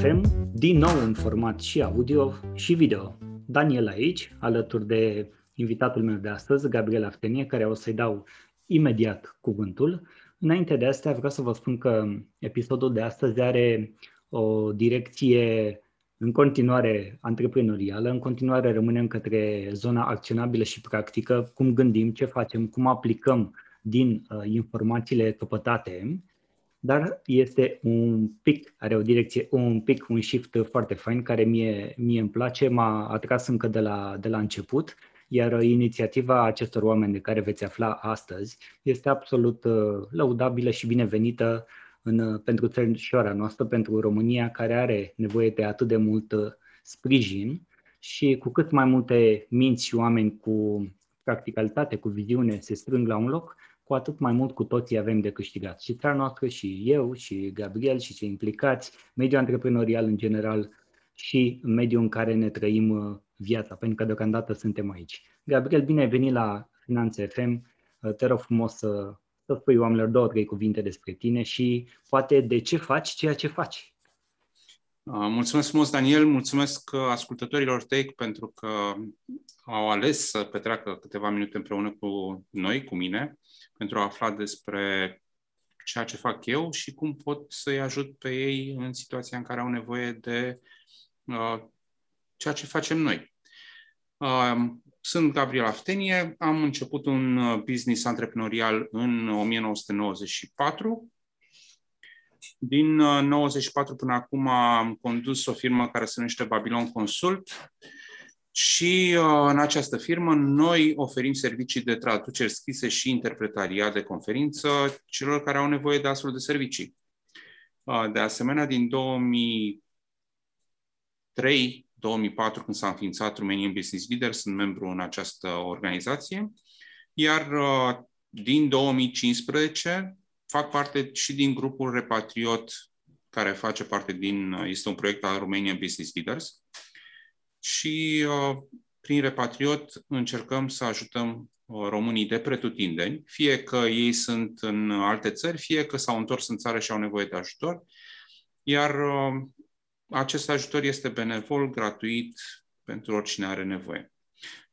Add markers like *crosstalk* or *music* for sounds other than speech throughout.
FM, din nou în format și audio și video. Daniel aici, alături de invitatul meu de astăzi, Gabriel Aftenie, care o să-i dau imediat cuvântul. Înainte de asta, vreau să vă spun că episodul de astăzi are o direcție în continuare antreprenorială, în continuare rămânem către zona acționabilă și practică, cum gândim, ce facem, cum aplicăm din uh, informațiile căpătate, dar este un pic, are o direcție, un pic, un shift foarte fain care mie, mie îmi place, m-a atras încă de la, de la început, iar inițiativa acestor oameni de care veți afla astăzi este absolut uh, lăudabilă și binevenită în, uh, pentru țărișoara noastră, pentru România, care are nevoie de atât de mult uh, sprijin și cu cât mai multe minți și oameni cu practicalitate, cu viziune se strâng la un loc, cu atât mai mult cu toții avem de câștigat. Și țara noastră, și eu, și Gabriel, și cei implicați, mediul antreprenorial în general și mediul în care ne trăim uh, viața, pentru că deocamdată suntem aici. Gabriel, bine ai venit la Finanțe FM. Te rog frumos să să spui oamenilor două, trei cuvinte despre tine și poate de ce faci ceea ce faci. Mulțumesc frumos, Daniel, mulțumesc ascultătorilor tăi pentru că au ales să petreacă câteva minute împreună cu noi, cu mine, pentru a afla despre ceea ce fac eu și cum pot să-i ajut pe ei în situația în care au nevoie de uh, ceea ce facem noi. Uh, sunt Gabriel Aftenie, am început un uh, business antreprenorial în 1994. Din 94 uh, până acum am condus o firmă care se numește Babylon Consult și uh, în această firmă noi oferim servicii de traduceri scrise și interpretariat de conferință celor care au nevoie de astfel de servicii. De asemenea, din 2003 2004, când s-a înființat Romanian Business Leader, sunt membru în această organizație, iar uh, din 2015 fac parte și din grupul Repatriot, care face parte din, uh, este un proiect al Romanian Business Leaders. Și uh, prin Repatriot încercăm să ajutăm românii de pretutindeni, fie că ei sunt în alte țări, fie că s-au întors în țară și au nevoie de ajutor. Iar acest ajutor este benevol, gratuit, pentru oricine are nevoie.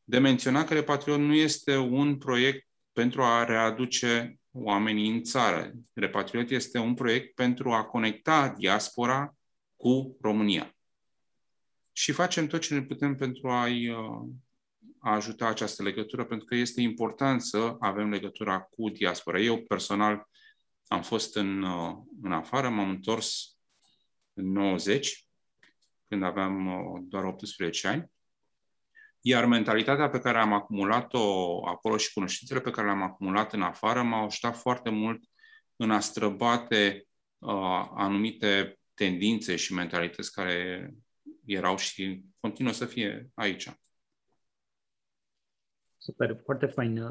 De menționat că Repatriot nu este un proiect pentru a readuce oamenii în țară. Repatriot este un proiect pentru a conecta diaspora cu România. Și facem tot ce ne putem pentru a-i uh, a ajuta această legătură, pentru că este important să avem legătura cu diaspora. Eu personal am fost în, uh, în afară, m-am întors în 90 când aveam uh, doar 18 ani. Iar mentalitatea pe care am acumulat-o acolo și cunoștințele pe care le-am acumulat în afară m-au ajutat foarte mult în a străbate uh, anumite tendințe și mentalități care erau și continuă să fie aici. Super, foarte fain.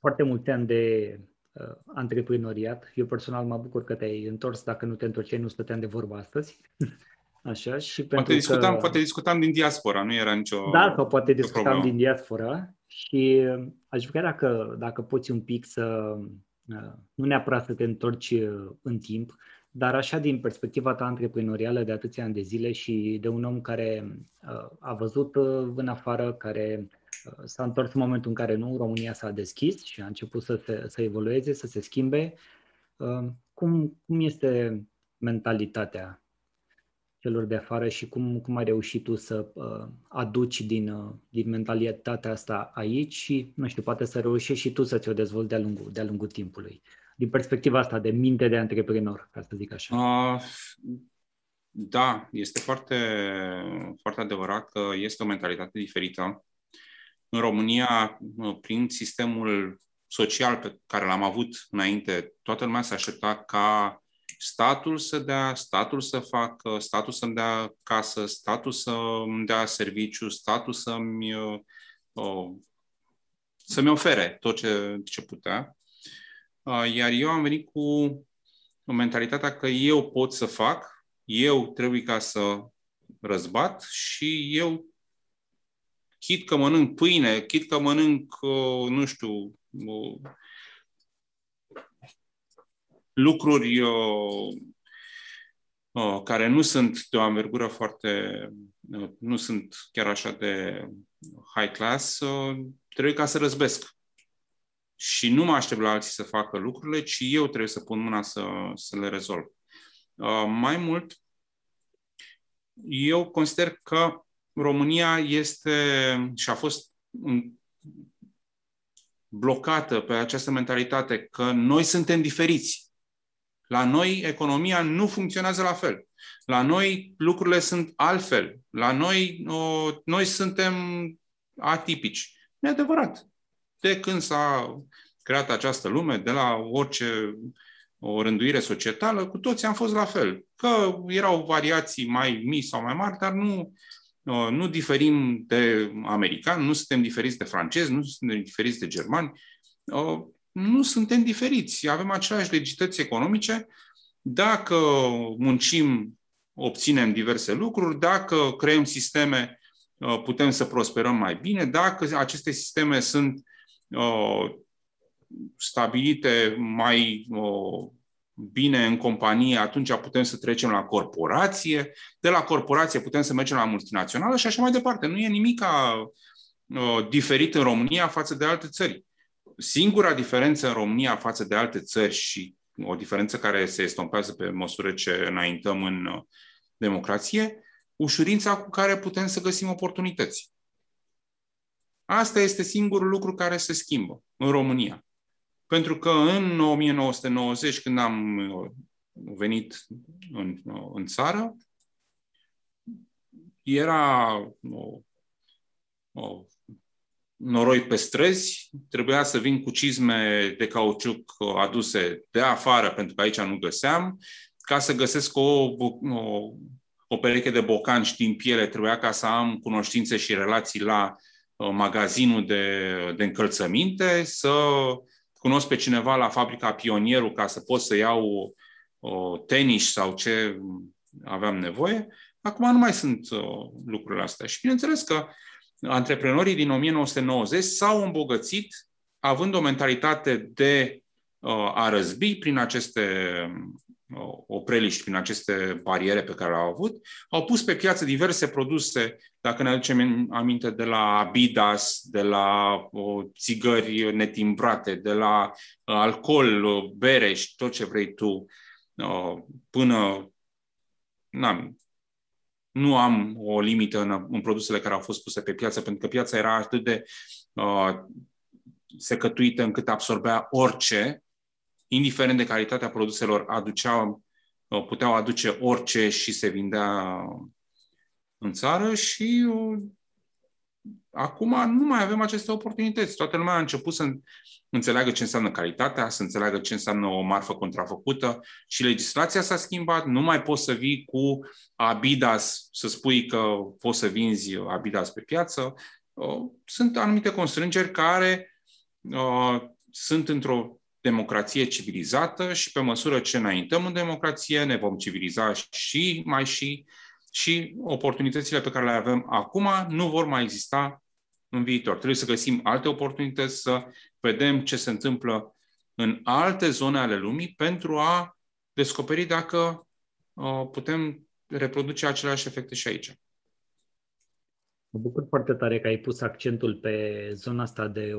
Foarte multe ani de uh, antreprenoriat. Eu personal mă bucur că te-ai întors. Dacă nu te întorceai, nu stăteam de vorba astăzi. *laughs* Așa, și pentru poate, discutam, că... poate discutam din diaspora, nu era nicio Da, că poate discutam problemă. din diaspora și uh, aș vrea dacă, dacă poți un pic să, uh, nu neapărat să te întorci uh, în timp, dar așa din perspectiva ta antreprenorială de atâția ani de zile și de un om care a văzut în afară, care s-a întors în momentul în care nu, România s-a deschis și a început să, se, să evolueze, să se schimbe, cum, cum este mentalitatea celor de afară și cum, cum ai reușit tu să uh, aduci din, uh, din mentalitatea asta aici și, nu știu, poate să reușești și tu să ți-o dezvolți de-a lungul, de-a lungul timpului, din perspectiva asta de minte de antreprenor, ca să zic așa. Uh, da, este foarte, foarte adevărat că este o mentalitate diferită. În România, uh, prin sistemul social pe care l-am avut înainte, toată lumea se aștepta ca statul să dea, statul să facă, statul să-mi dea casă, statul să-mi dea serviciu, statul să-mi, uh, să-mi ofere tot ce, ce putea. Uh, iar eu am venit cu mentalitatea că eu pot să fac, eu trebuie ca să răzbat și eu chit că mănânc pâine, chit că mănânc, uh, nu știu, lucruri uh, uh, care nu sunt de o anvergură foarte, uh, nu sunt chiar așa de high class, uh, trebuie ca să răzbesc. Și nu mă aștept la alții să facă lucrurile, ci eu trebuie să pun mâna să, să le rezolv. Uh, mai mult, eu consider că România este și a fost blocată pe această mentalitate că noi suntem diferiți. La noi economia nu funcționează la fel. La noi lucrurile sunt altfel. La noi o, noi suntem atipici. Nu e adevărat. De când s-a creat această lume, de la orice o rânduire societală, cu toți am fost la fel. Că erau variații mai mici sau mai mari, dar nu, nu diferim de americani, nu suntem diferiți de francezi, nu suntem diferiți de germani, nu suntem diferiți. Avem aceleași legități economice. Dacă muncim, obținem diverse lucruri, dacă creăm sisteme, putem să prosperăm mai bine, dacă aceste sisteme sunt stabilite mai bine în companie, atunci putem să trecem la corporație, de la corporație putem să mergem la multinațională și așa mai departe. Nu e nimic diferit în România față de alte țări. Singura diferență în România față de alte țări și o diferență care se estompează pe măsură ce înaintăm în uh, democrație, ușurința cu care putem să găsim oportunități. Asta este singurul lucru care se schimbă în România. Pentru că în 1990, când am uh, venit în, uh, în țară, era o, o noroi pe străzi, trebuia să vin cu cizme de cauciuc aduse de afară, pentru că aici nu găseam, ca să găsesc o, o, o pereche de bocanci din piele, trebuia ca să am cunoștințe și relații la uh, magazinul de, de încălțăminte, să cunosc pe cineva la fabrica Pionierul ca să pot să iau o tenis sau ce aveam nevoie. Acum nu mai sunt uh, lucrurile astea. Și bineînțeles că antreprenorii din 1990 s-au îmbogățit având o mentalitate de uh, a răzbi prin aceste opreliști prin aceste bariere pe care le-au avut, au pus pe piață diverse produse, dacă ne aducem aminte, de la Abidas, de la o, țigări netimbrate, de la alcool, bere și tot ce vrei tu, până n-am, nu am o limită în, în produsele care au fost puse pe piață, pentru că piața era atât de uh, secătuită încât absorbea orice, indiferent de calitatea produselor, aduceau, uh, puteau aduce orice și se vindea în țară și uh, acum nu mai avem aceste oportunități. Toată lumea a început să înțeleagă ce înseamnă calitatea, să înțeleagă ce înseamnă o marfă contrafăcută și legislația s-a schimbat. Nu mai poți să vii cu Abidas să spui că poți să vinzi Abidas pe piață. Uh, sunt anumite constrângeri care uh, sunt într-o democrație civilizată și pe măsură ce înaintăm în democrație ne vom civiliza și mai și și oportunitățile pe care le avem acum nu vor mai exista în viitor. Trebuie să găsim alte oportunități, să vedem ce se întâmplă în alte zone ale lumii pentru a descoperi dacă uh, putem reproduce aceleași efecte și aici. Mă bucur foarte tare că ai pus accentul pe zona asta de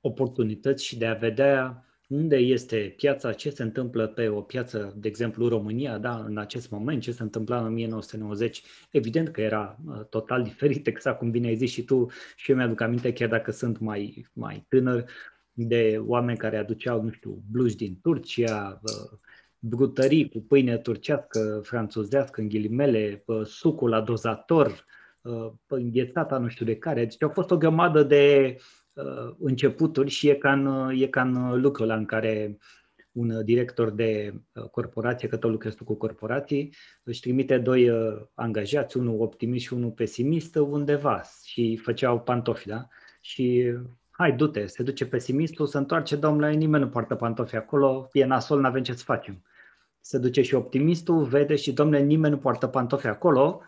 oportunități și de a vedea unde este piața, ce se întâmplă pe o piață, de exemplu România, da, în acest moment, ce se întâmpla în 1990, evident că era uh, total *laughs* diferit, exact cum bine ai zis și tu, și eu mi-aduc aminte, chiar dacă sunt mai, mai tânăr, de oameni care aduceau, nu știu, bluși din Turcia, uh, brutării cu pâine turcească, franțuzească, în ghilimele, uh, sucul la dozator, înghețata nu știu de care. Deci a fost o grămadă de uh, începuturi și e ca în, e ca în lucrul ăla în care un director de uh, corporație, că tot lucrezi tu cu corporații, își trimite doi uh, angajați, unul optimist și unul pesimist, undeva și făceau pantofi, da? Și hai, du-te, se duce pesimistul, se întoarce, domnule, nimeni nu poartă pantofi acolo, e nasol, nu avem ce să facem. Se duce și optimistul, vede și, domnule, nimeni nu poartă pantofi acolo,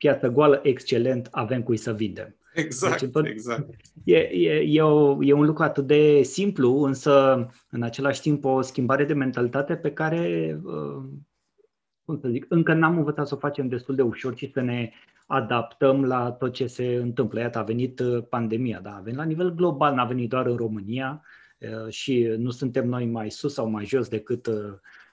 piață goală, excelent, avem cui să vindem. Exact, deci, tot, exact. E, e, e, o, e un lucru atât de simplu, însă în același timp o schimbare de mentalitate pe care, uh, cum să zic, încă n-am învățat să o facem destul de ușor și să ne adaptăm la tot ce se întâmplă. Iată, a venit uh, pandemia, da, a venit la nivel global, n-a venit doar în România uh, și nu suntem noi mai sus sau mai jos decât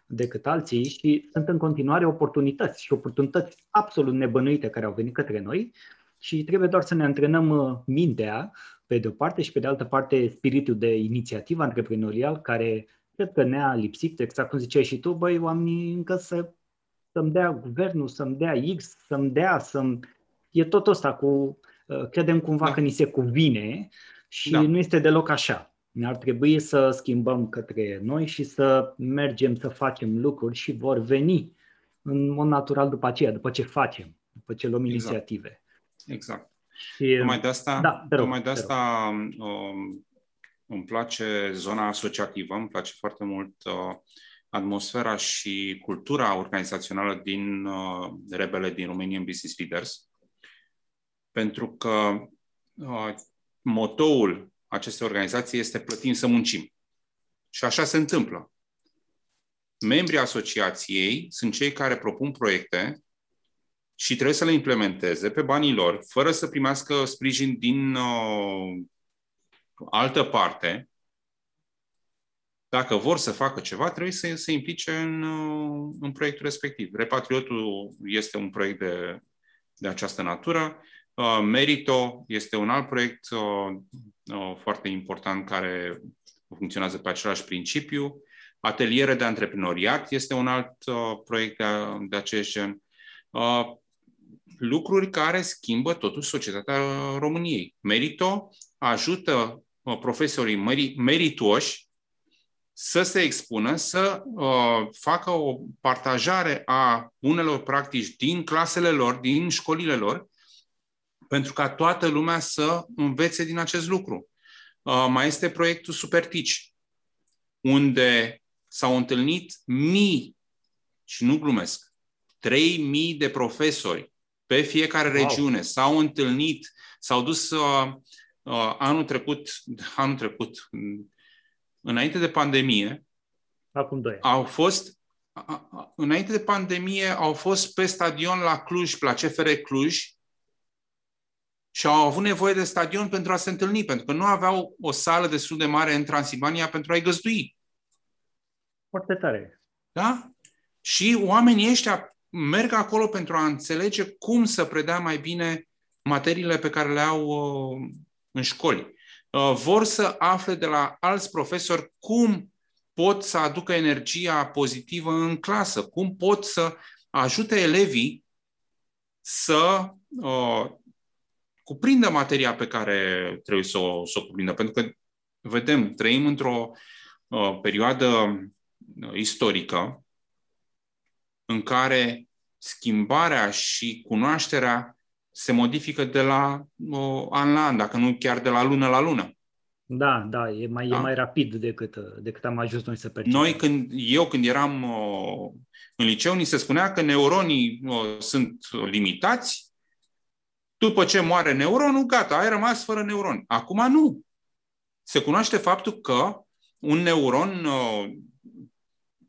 decât alții și sunt în continuare oportunități și oportunități absolut nebănuite care au venit către noi și trebuie doar să ne antrenăm uh, mintea pe de o parte și pe de altă parte spiritul de inițiativă antreprenorial care cred că ne-a lipsit, exact cum ziceai și tu, băi, oamenii încă să, să-mi dea guvernul, să-mi dea X, să-mi dea, să-mi... E tot ăsta cu... Uh, credem cumva da. că ni se cuvine și da. nu este deloc așa. Ne-ar trebui să schimbăm către noi și să mergem să facem lucruri și vor veni în mod natural după aceea, după ce facem, după ce luăm exact. inițiative. Exact. Și, Numai de asta, da, rog, numai de asta um, îmi place zona asociativă, îmi place foarte mult uh, atmosfera și cultura organizațională din uh, rebele din Romanian Business Leaders, pentru că uh, motoul acestei organizații este plătim să muncim. Și așa se întâmplă. Membrii asociației sunt cei care propun proiecte și trebuie să le implementeze pe banii lor, fără să primească sprijin din uh, altă parte. Dacă vor să facă ceva, trebuie să se implice în, uh, în proiectul respectiv. Repatriotul este un proiect de, de această natură. Uh, Merito este un alt proiect uh, uh, foarte important care funcționează pe același principiu. Ateliere de antreprenoriat este un alt uh, proiect de, de acest gen. Uh, lucruri care schimbă totuși societatea României. Merito ajută uh, profesorii meritoși să se expună, să uh, facă o partajare a unelor practici din clasele lor, din școlile lor, pentru ca toată lumea să învețe din acest lucru. Uh, mai este proiectul Supertici, unde s-au întâlnit mii, și nu glumesc, 3.000 de profesori pe fiecare wow. regiune. S-au întâlnit, s-au dus uh, uh, anul trecut, anul trecut, înainte de pandemie. Acum doi. Au fost, uh, înainte de pandemie, au fost pe stadion la Cluj, la CFR Cluj, și au avut nevoie de stadion pentru a se întâlni, pentru că nu aveau o sală destul de mare în Transilvania pentru a-i găzdui. Foarte tare. Da? Și oamenii ăștia merg acolo pentru a înțelege cum să predea mai bine materiile pe care le au uh, în școli. Uh, vor să afle de la alți profesori cum pot să aducă energia pozitivă în clasă, cum pot să ajute elevii să uh, cuprindă materia pe care trebuie să o, să o cuprindă. Pentru că, vedem, trăim într-o uh, perioadă uh, istorică în care schimbarea și cunoașterea se modifică de la uh, an la an, dacă nu chiar de la lună la lună. Da, da, e mai, da? E mai rapid decât, decât am ajuns noi să percepem. Noi, când, eu când eram uh, în liceu, ni se spunea că neuronii uh, sunt limitați, după ce moare neuronul, gata, ai rămas fără neuron. Acum nu. Se cunoaște faptul că un neuron uh,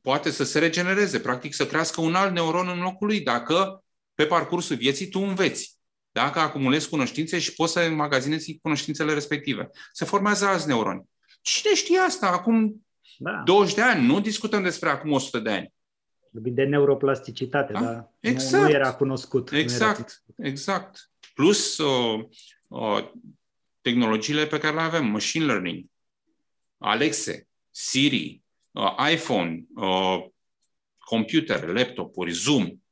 poate să se regenereze, practic să crească un alt neuron în locul lui, dacă pe parcursul vieții tu înveți. Dacă acumulezi cunoștințe și poți să înmagazinezi cunoștințele respective. Se formează alți neuroni. Cine știe asta acum da. 20 de ani? Nu discutăm despre acum 100 de ani. Vorbim de neuroplasticitate, da? dar exact. nu, nu era cunoscut. Exact, era cunoscut. exact. Plus uh, uh, tehnologiile pe care le avem, machine learning, Alexe, Siri, uh, iPhone, uh, computer, laptopuri, Zoom.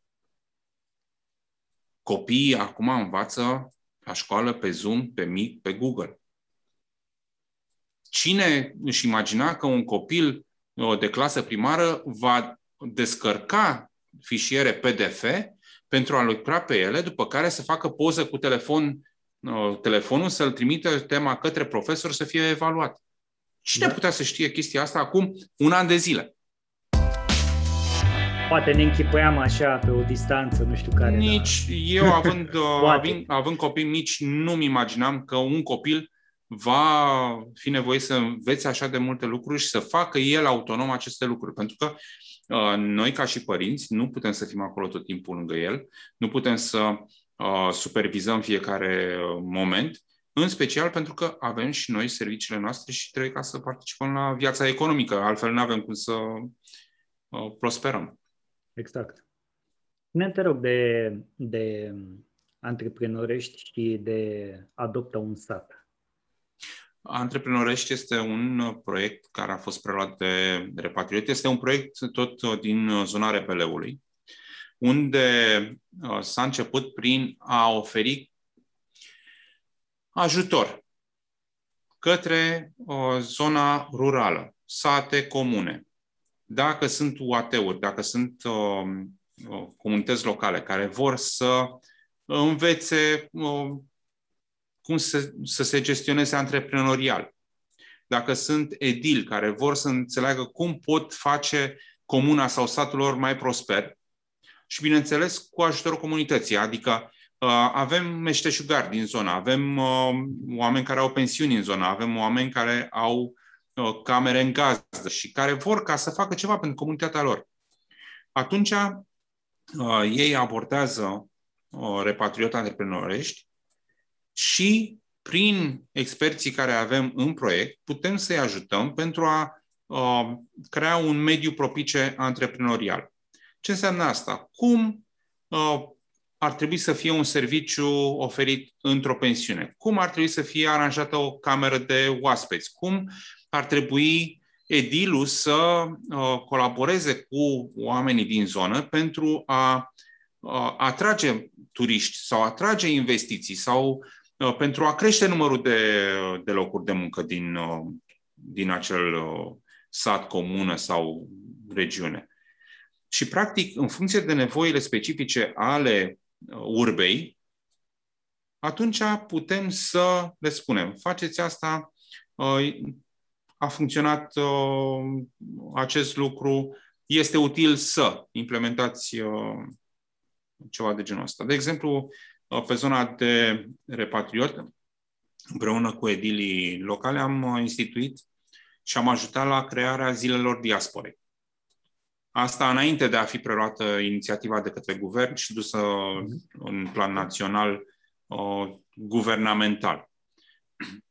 Copiii acum învață la școală pe Zoom, pe Meet, pe Google. Cine își imagina că un copil uh, de clasă primară va descărca fișiere PDF pentru a lucra pe ele, după care să facă poză cu telefon, uh, telefonul, să-l trimită tema către profesor să fie evaluat. Cine da. putea să știe chestia asta acum un an de zile? Poate ne închipuiam așa pe o distanță, nu știu care. Nici da. eu, având, *laughs* având, având copii mici, nu-mi imaginam că un copil va fi nevoie să învețe așa de multe lucruri și să facă el autonom aceste lucruri. Pentru că uh, noi, ca și părinți, nu putem să fim acolo tot timpul lângă el, nu putem să uh, supervizăm fiecare uh, moment, în special pentru că avem și noi serviciile noastre și trebuie ca să participăm la viața economică, altfel nu avem cum să uh, prosperăm. Exact. Ne te rog de, de antreprenorești și de adoptă un sat. Antreprenorești este un proiect care a fost preluat de Repatriot. Este un proiect tot din zona Repeleului, unde uh, s-a început prin a oferi ajutor către uh, zona rurală, sate comune. Dacă sunt UAT-uri, dacă sunt uh, uh, comunități locale care vor să învețe uh, cum să, să se gestioneze antreprenorial, dacă sunt edili care vor să înțeleagă cum pot face comuna sau satul lor mai prosper și, bineînțeles, cu ajutorul comunității, adică Uh, avem meșteșugari din zona, avem uh, oameni care au pensiuni în zona, avem oameni care au uh, camere în gazdă și care vor ca să facă ceva pentru comunitatea lor. Atunci ei abordează repatriot antreprenorești și prin experții care avem în proiect putem să-i ajutăm pentru a crea un mediu propice antreprenorial. Ce înseamnă asta? Cum ar trebui să fie un serviciu oferit într-o pensiune? Cum ar trebui să fie aranjată o cameră de oaspeți? Cum ar trebui edilul să uh, colaboreze cu oamenii din zonă pentru a uh, atrage turiști sau atrage investiții sau uh, pentru a crește numărul de, de locuri de muncă din, uh, din acel uh, sat, comună sau regiune. Și, practic, în funcție de nevoile specifice ale urbei, atunci putem să le spunem, faceți asta, uh, a funcționat uh, acest lucru, este util să implementați uh, ceva de genul ăsta. De exemplu, pe zona de repatriot, împreună cu edilii locale, am instituit și am ajutat la crearea zilelor diasporei. Asta înainte de a fi preluată inițiativa de către guvern și dusă în plan național uh, guvernamental.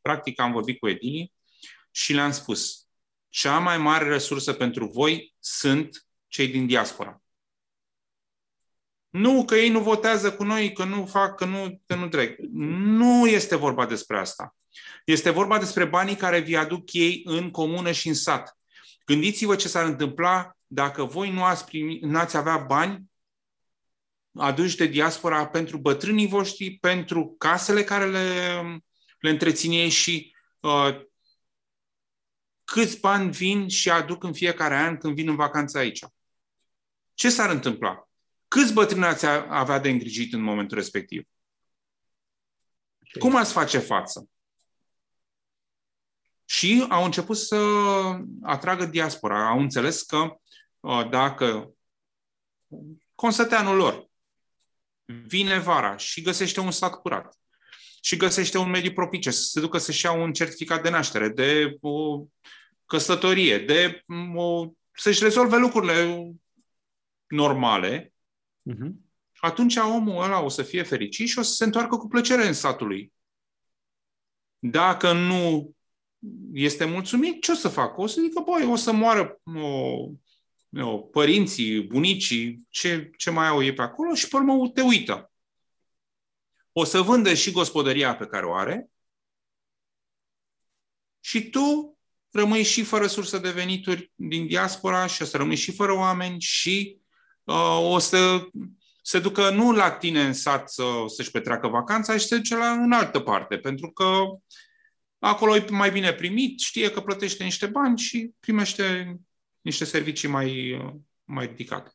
Practic am vorbit cu edilii și le-am spus cea mai mare resursă pentru voi sunt cei din diaspora. Nu, că ei nu votează cu noi, că nu fac, că nu, că nu trec. Nu este vorba despre asta. Este vorba despre banii care vi aduc ei în comună și în sat. Gândiți-vă ce s-ar întâmpla dacă voi nu ați, primi, n-ați avea bani aduși de diaspora pentru bătrânii voștri, pentru casele care le, le întreține și uh, câți bani vin și aduc în fiecare an când vin în vacanță aici. Ce s-ar întâmpla? Câți bătrâni ați avea de îngrijit în momentul respectiv? Cum ați face față? Și au început să atragă diaspora. Au înțeles că Uh, dacă consăteanul lor vine vara și găsește un sat curat și găsește un mediu propice să se ducă să-și ia un certificat de naștere, de o căsătorie, de o, să-și rezolve lucrurile normale, uh-huh. atunci omul ăla o să fie fericit și o să se întoarcă cu plăcere în satul lui. Dacă nu este mulțumit, ce o să facă? O să zică, băi, o să moară o, eu, părinții, bunicii, ce, ce mai au ei pe acolo și pe urmă te uită. O să vândă și gospodăria pe care o are și tu rămâi și fără sursă de venituri din diaspora și o să rămâi și fără oameni și uh, o să se ducă nu la tine în sat să, să-și petreacă vacanța, și se duce la în altă parte, pentru că acolo e mai bine primit, știe că plătește niște bani și primește niște servicii mai, mai ridicate.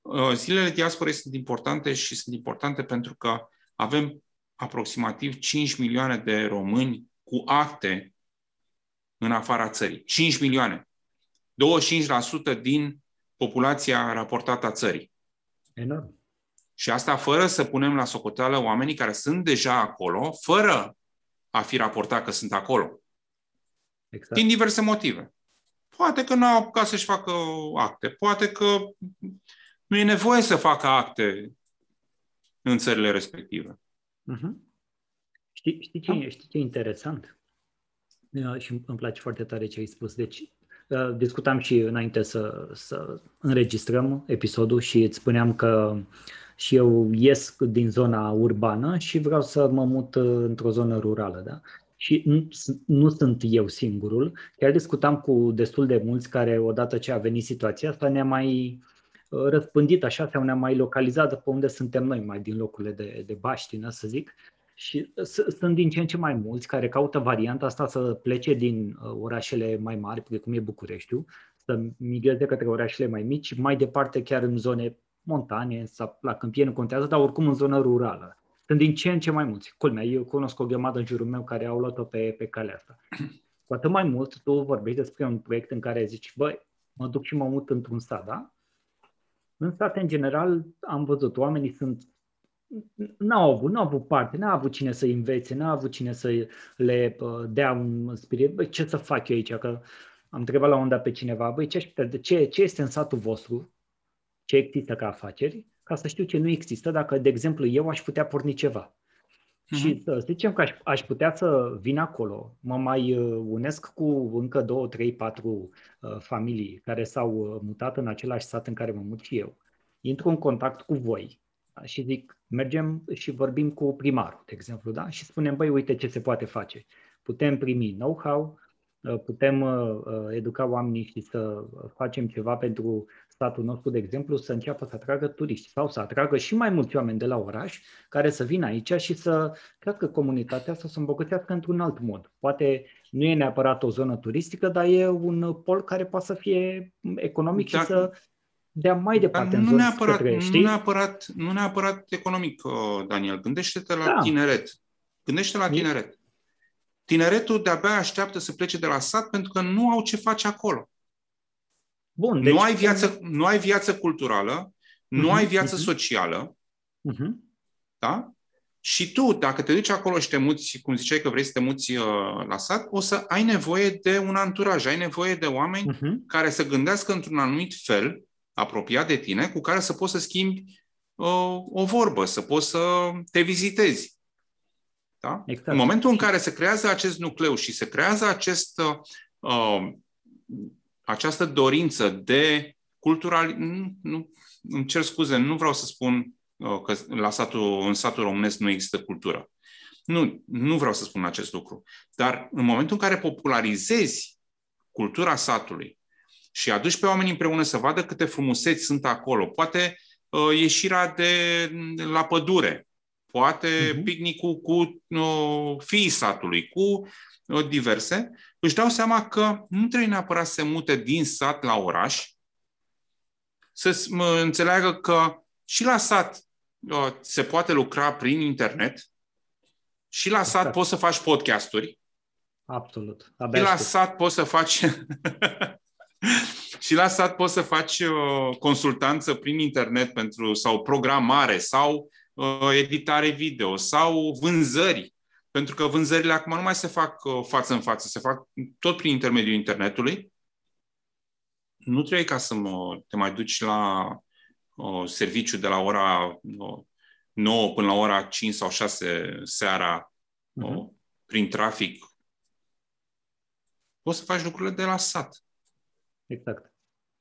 Uh, zilele diasporei sunt importante și sunt importante pentru că avem aproximativ 5 milioane de români cu acte în afara țării. 5 milioane. 25% din populația raportată a țării. Enorm. Și asta fără să punem la socoteală oamenii care sunt deja acolo, fără a fi raportat că sunt acolo. Exact. Din diverse motive. Poate că nu au apucat să-și facă acte, poate că nu e nevoie să facă acte în țările respective. Uh-huh. Știi, știi, ce, da. știi ce e interesant? Uh, și îmi place foarte tare ce ai spus. Deci, uh, discutam și înainte să, să înregistrăm episodul și îți spuneam că și eu ies din zona urbană și vreau să mă mut uh, într-o zonă rurală. Da? Și nu, nu sunt eu singurul. Chiar discutam cu destul de mulți care, odată ce a venit situația asta, ne-a mai răspândit așa sau ne-a mai localizat pe unde suntem noi, mai din locurile de, de baștină, să zic. Și sunt din ce în ce mai mulți care caută varianta asta să plece din uh, orașele mai mari, precum e Bucureștiul, să migreze către orașele mai mici, mai departe chiar în zone montane sau la câmpie, nu contează, dar oricum în zonă rurală. Sunt din ce în ce mai mulți. Culmea, eu cunosc o grămadă în jurul meu care au luat-o pe, pe calea asta. Cu atât mai mult, tu vorbești despre un proiect în care zici, băi, mă duc și mă mut într-un sat, da? În state, în general, am văzut, oamenii sunt n-au avut, n-au avut parte, n-a avut cine să învețe, n-a avut cine să le dea un spirit. Băi, ce să fac eu aici? Că am întrebat la un pe cineva, băi, ce, ce, ce este în satul vostru? Ce există ca afaceri? Ca să știu ce nu există, dacă, de exemplu, eu aș putea porni ceva. Uh-huh. Și să zicem că aș, aș putea să vin acolo, mă mai uh, unesc cu încă două, trei, patru uh, familii care s-au uh, mutat în același sat în care mă mut și eu. Intru în contact cu voi, și zic, mergem și vorbim cu primarul, de exemplu, da? și spunem, băi, uite ce se poate face. Putem primi know-how, uh, putem uh, uh, educa oamenii și să facem ceva pentru statul nostru, de exemplu, să înceapă să atragă turiști sau să atragă și mai mulți oameni de la oraș care să vină aici și să crească comunitatea să se îmbogățească într-un alt mod. Poate nu e neapărat o zonă turistică, dar e un pol care poate să fie economic da. și să dea mai departe Dar nu neapărat, către, știi? nu, neapărat, nu neapărat economic, uh, Daniel. Gândește-te la da. tineret. Gândește la tineret. Tineretul de-abia așteaptă să plece de la sat pentru că nu au ce face acolo. Bun, deci... nu, ai viață, nu ai viață culturală, uh-huh, nu mhm, ai viață uh-huh. socială, uh-huh. da? Și tu, dacă te duci acolo și te muți, cum ziceai că vrei să te muți uh, la sat, o să ai nevoie de un anturaj, ai nevoie de oameni uh-huh. care să gândească într-un anumit fel apropiat de tine cu care să poți să schimbi uh, o vorbă, să poți să te vizitezi. Da? Exact. În momentul în care se creează acest nucleu și se creează acest, uh, această dorință de cultural... Nu, nu, îmi cer scuze, nu vreau să spun uh, că la satul, în satul românesc nu există cultură. Nu, nu vreau să spun acest lucru. Dar în momentul în care popularizezi cultura satului, și aduci pe oameni împreună să vadă câte frumuseți sunt acolo. Poate uh, ieșirea de la pădure, poate uh-huh. picnicul cu uh, fiii satului, cu uh, diverse, își dau seama că nu trebuie neapărat să se mute din sat la oraș, să înțeleagă că și la sat uh, se poate lucra prin internet, și la sat exact. poți să faci podcasturi. Absolut. Abia și la sat poți să faci *laughs* *laughs* și la sat poți să faci uh, consultanță prin internet pentru sau programare sau uh, editare video sau vânzări. Pentru că vânzările acum nu mai se fac uh, față în față, se fac tot prin intermediul internetului. Nu trebuie ca să mă, te mai duci la uh, serviciu de la ora uh, 9 până la ora 5 sau 6 seara uh-huh. prin trafic. Poți să faci lucrurile de la sat. Exact.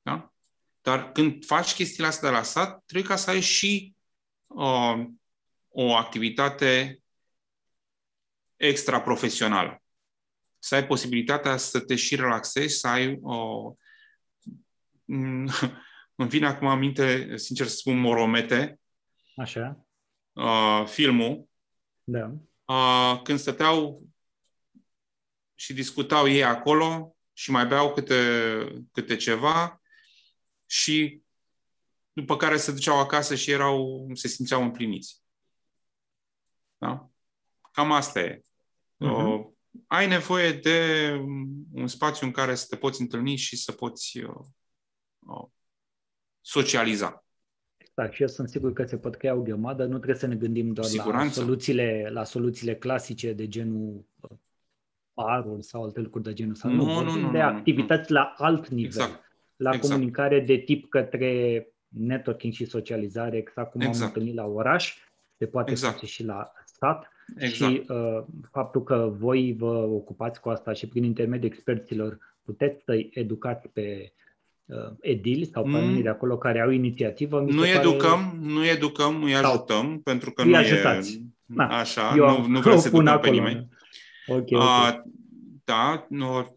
Da? Dar când faci chestiile astea de la sat, trebuie ca să ai și uh, o activitate extra-profesională. Să ai posibilitatea să te și relaxezi, să ai uh, *laughs* îmi vine acum aminte, sincer să spun, Moromete. Așa. Uh, filmul. Da. Uh, când stăteau și discutau ei acolo, și mai beau câte, câte ceva și după care se duceau acasă și erau, se simțeau împliniți. Da? Cam asta e. Uh-huh. Uh, ai nevoie de un spațiu în care să te poți întâlni și să poți uh, uh, socializa. Exact, și eu sunt sigur că se pot crea o grămadă, nu trebuie să ne gândim doar la soluțiile, la soluțiile clasice de genul uh, paruri sau alte lucruri de genul. Sau nu, nu, nu, nu, de activități nu. la alt nivel, exact. la exact. comunicare de tip către networking și socializare, exact cum exact. am întâlnit la oraș, se poate exact. face și la stat. Exact. Și uh, faptul că voi vă ocupați cu asta și prin intermediul experților puteți să-i educați pe uh, edili sau pe mm. de acolo care au inițiativă. Nu educăm, pare... nu educăm, nu-i ajutăm, sau pentru că nu ajutați. e Na, așa, eu nu, nu vreau să educăm pe nimeni. Okay, okay. Uh, da, nu,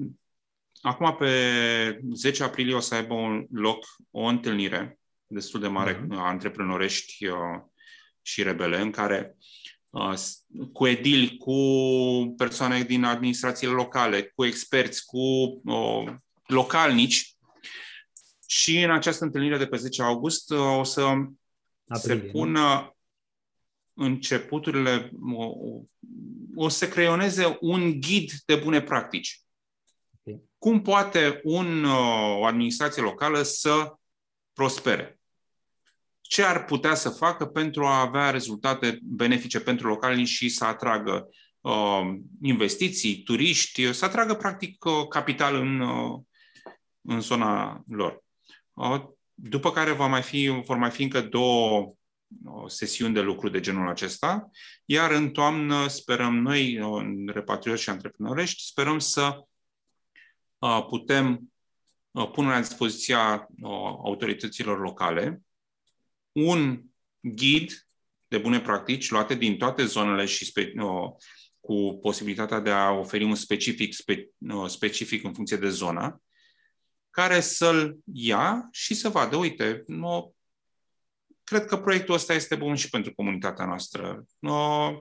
acum pe 10 aprilie o să aibă un loc o întâlnire destul de mare uh-huh. antreprenorești uh, și rebele, în care uh, cu edili, cu persoane din administrațiile locale, cu experți, cu uh, localnici. Și în această întâlnire de pe 10 august uh, o să Aprilie, se pună începuturile, o, o să creioneze un ghid de bune practici. Okay. Cum poate un, uh, o administrație locală să prospere? ce ar putea să facă pentru a avea rezultate benefice pentru localii și să atragă uh, investiții, turiști, să atragă practic uh, capital în, uh, în zona lor. Uh, după care va mai fi, vor mai fi încă două uh, sesiuni de lucru de genul acesta, iar în toamnă sperăm noi, uh, în repatrioți și antreprenorești, sperăm să putem pune la dispoziția autorităților locale un ghid de bune practici luate din toate zonele și spe, uh, cu posibilitatea de a oferi un specific, spe, uh, specific în funcție de zonă, care să-l ia și să vadă, uite, nu, cred că proiectul ăsta este bun și pentru comunitatea noastră. Uh,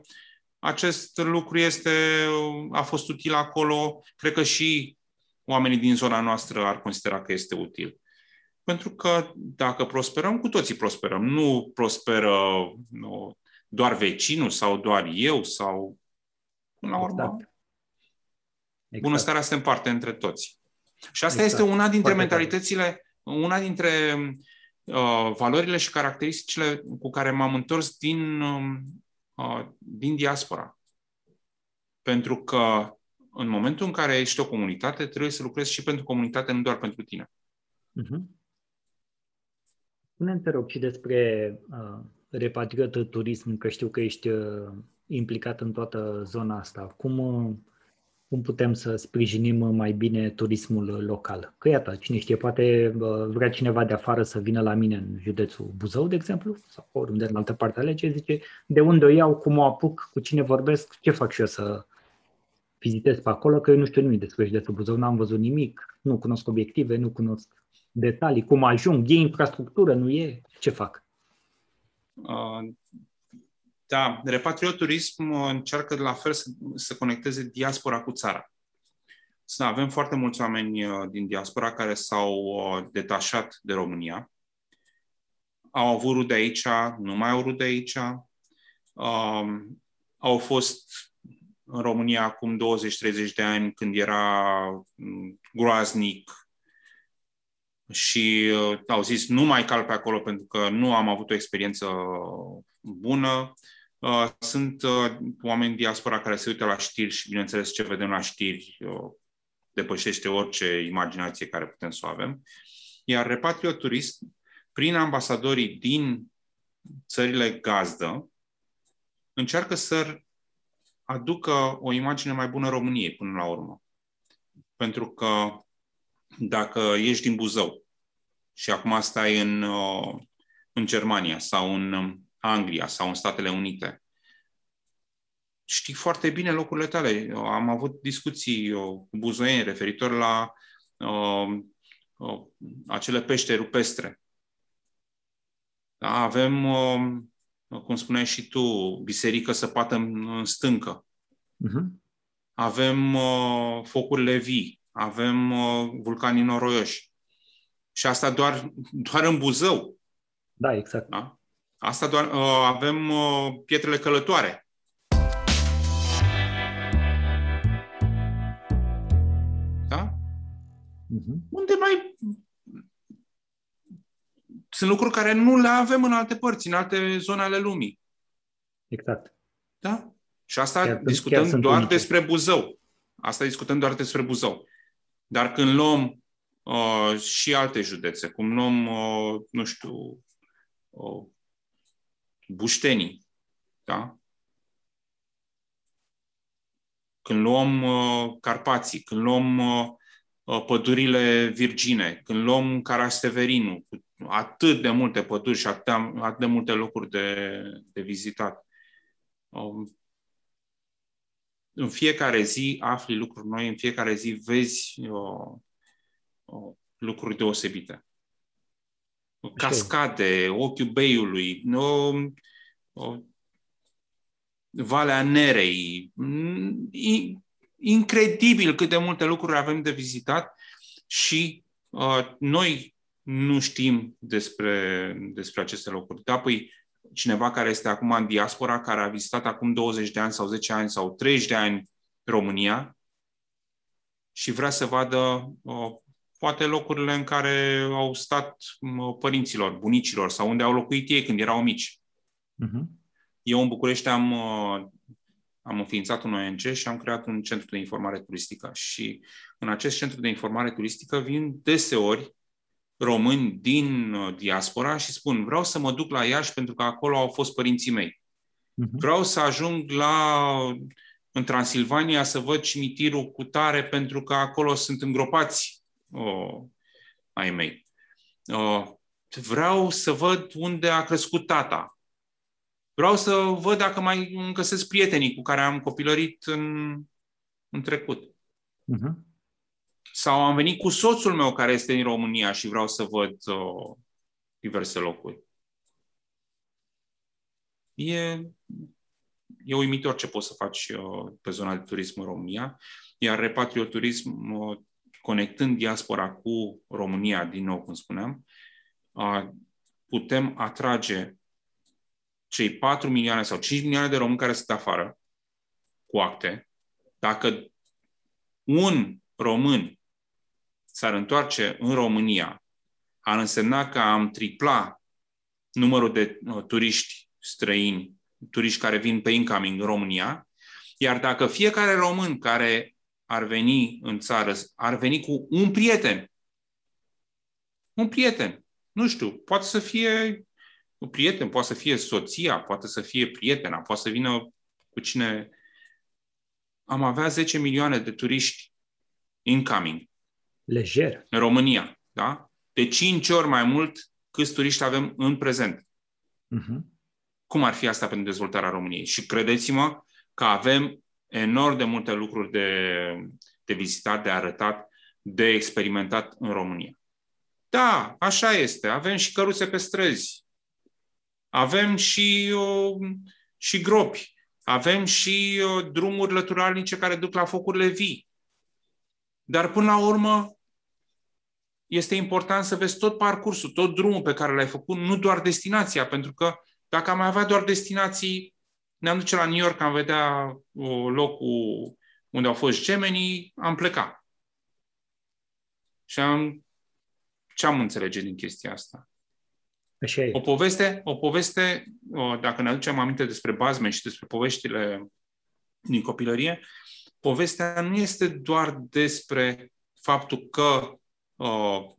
acest lucru este, a fost util acolo, cred că și oamenii din zona noastră ar considera că este util. Pentru că dacă prosperăm, cu toții prosperăm. Nu prosperă nu, doar vecinul sau doar eu sau până la urmă. Exact. Exact. Bunăstarea se împarte între toți. Și asta exact. este una dintre Foarte mentalitățile, tare. una dintre uh, valorile și caracteristicile cu care m-am întors din, uh, din diaspora. Pentru că în momentul în care ești o comunitate, trebuie să lucrezi și pentru comunitate, nu doar pentru tine. Uh-huh. Spune-mi, te rog, și despre uh, repatriat turism, că știu că ești uh, implicat în toată zona asta. Cum, uh, cum putem să sprijinim mai bine turismul local? Că iată, cine știe, poate uh, vrea cineva de afară să vină la mine în județul Buzău, de exemplu, sau oriunde în altă parte alege, zice de unde o iau, cum o apuc, cu cine vorbesc, ce fac și eu să vizitez pe acolo, că eu nu știu nimic despre județul Buzău, n-am văzut nimic, nu cunosc obiective, nu cunosc detalii, cum ajung, e infrastructură, nu e? Ce fac? Uh, da, repatrioturism încearcă de la fel să, să conecteze diaspora cu țara. Să avem foarte mulți oameni uh, din diaspora care s-au uh, detașat de România, au avut rude aici, nu mai au rude aici, um, au fost în România acum 20-30 de ani când era mm, groaznic, și uh, au zis nu mai cal pe acolo pentru că nu am avut o experiență bună. Uh, sunt uh, oameni diaspora care se uită la știri și, bineînțeles, ce vedem la știri uh, depășește orice imaginație care putem să o avem. Iar Repatrio Turist, prin ambasadorii din țările gazdă, încearcă să aducă o imagine mai bună României până la urmă. Pentru că dacă ești din Buzău și acum stai în, uh, în Germania sau în um, Anglia sau în Statele Unite, știi foarte bine locurile tale. Am avut discuții cu buzoieni referitor la uh, uh, acele pește rupestre. Da, avem, uh, cum spuneai și tu, biserică săpată în, în stâncă. Uh-huh. Avem uh, focurile vii avem uh, vulcanii noroioși. Și asta doar, doar în Buzău. Da, exact. Da? Asta doar uh, avem uh, pietrele călătoare. Da? Uh-huh. Unde mai sunt lucruri care nu le avem în alte părți, în alte zone ale lumii. Exact. Da? Și asta chiar, discutăm chiar doar unice. despre Buzău. Asta discutăm doar despre Buzău. Dar când luăm uh, și alte județe, cum luăm, uh, nu știu, uh, Buștenii, da? Când luăm uh, Carpații, când luăm uh, uh pădurile virgine, când luăm Carasteverinul, atât de multe păduri și atât, atât de multe locuri de, de vizitat. Um, în fiecare zi afli lucruri noi, în fiecare zi vezi uh, uh, lucruri deosebite. Cascade, ochiul beiului, uh, uh, Valea Nerei. Mm, incredibil cât de multe lucruri avem de vizitat și uh, noi nu știm despre, despre aceste locuri. Da, păi cineva care este acum în diaspora, care a vizitat acum 20 de ani sau 10 ani sau 30 de ani România și vrea să vadă uh, poate locurile în care au stat uh, părinților, bunicilor sau unde au locuit ei când erau mici. Uh-huh. Eu în București am, uh, am înființat un ONG și am creat un centru de informare turistică și în acest centru de informare turistică vin deseori români din uh, diaspora și spun vreau să mă duc la Iași pentru că acolo au fost părinții mei. Uh-huh. Vreau să ajung la în Transilvania să văd cimitirul cu tare pentru că acolo sunt îngropați oh, ai mei. Oh, vreau să văd unde a crescut tata. Vreau să văd dacă mai încă sunt prietenii cu care am copilărit în, în trecut. Uh-huh. Sau am venit cu soțul meu care este în România și vreau să văd uh, diverse locuri. E, e uimitor ce poți să faci uh, pe zona de turism în România, iar repatrioturism, uh, conectând diaspora cu România, din nou, cum spuneam, uh, putem atrage cei 4 milioane sau 5 milioane de români care sunt afară cu acte, dacă un român s-ar întoarce în România, ar însemna că am tripla numărul de uh, turiști străini, turiști care vin pe incoming în România, iar dacă fiecare român care ar veni în țară, ar veni cu un prieten, un prieten, nu știu, poate să fie un prieten, poate să fie soția, poate să fie prietena, poate să vină cu cine... Am avea 10 milioane de turiști incoming. Lejer. În România, da? De 5 ori mai mult câți turiști avem în prezent. Uh-huh. Cum ar fi asta pentru dezvoltarea României? Și credeți-mă că avem enorm de multe lucruri de, de vizitat, de arătat, de experimentat în România. Da, așa este. Avem și căruțe pe străzi. Avem și, o, și gropi. Avem și o, drumuri lăturalnice care duc la focurile vii. Dar până la urmă este important să vezi tot parcursul, tot drumul pe care l-ai făcut, nu doar destinația, pentru că dacă am avea doar destinații, ne-am duce la New York, am vedea locul unde au fost gemenii, am plecat. Și am, ce am înțelege din chestia asta? Așa e. O poveste, o poveste, dacă ne aducem aminte despre Bazme și despre poveștile din copilărie, povestea nu este doar despre faptul că uh,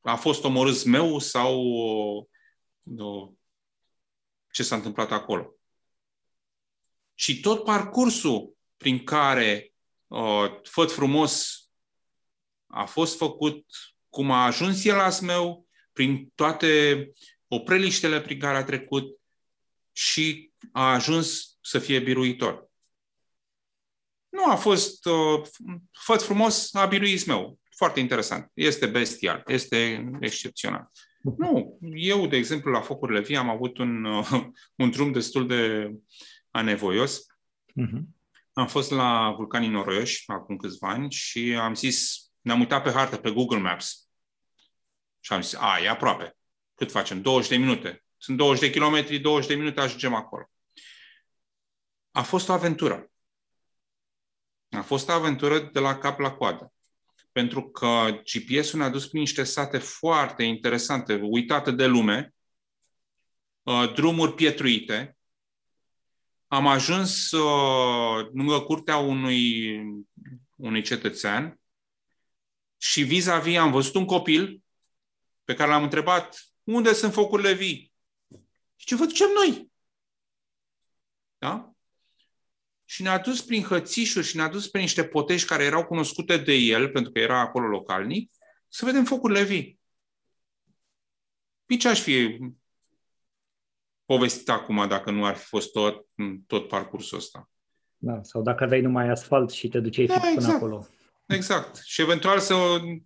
a fost omorât meu sau uh, ce s-a întâmplat acolo. Și tot parcursul prin care uh, Făt Frumos a fost făcut, cum a ajuns el la meu, prin toate opreliștele prin care a trecut și a ajuns să fie biruitor. Nu a fost uh, făt frumos, a biruit meu. Foarte interesant. Este bestial, este excepțional. Nu, eu, de exemplu, la Focurile Vii am avut un, uh, un drum destul de anevoios. Uh-huh. Am fost la Vulcanii Noroioși acum câțiva ani și am zis, ne-am uitat pe hartă, pe Google Maps și am zis, a, e aproape. Cât facem? 20 de minute. Sunt 20 de kilometri, 20 de minute ajungem acolo. A fost o aventură. A fost o aventură de la cap la coadă. pentru că GPS-ul ne-a dus prin niște sate foarte interesante, uitate de lume, uh, drumuri pietruite. Am ajuns uh, lângă curtea unui, unui cetățean și vis-a-vis am văzut un copil pe care l-am întrebat unde sunt focurile vii? Și ce vă ducem noi? Da? Și ne-a dus prin hățișuri și ne-a dus prin niște potești care erau cunoscute de el, pentru că era acolo localnic, să vedem focurile vii. Păi ce aș fi povestit acum dacă nu ar fi fost tot, tot parcursul ăsta? Da, sau dacă aveai numai asfalt și te duceai da, fix exact. până acolo. Exact. Și eventual să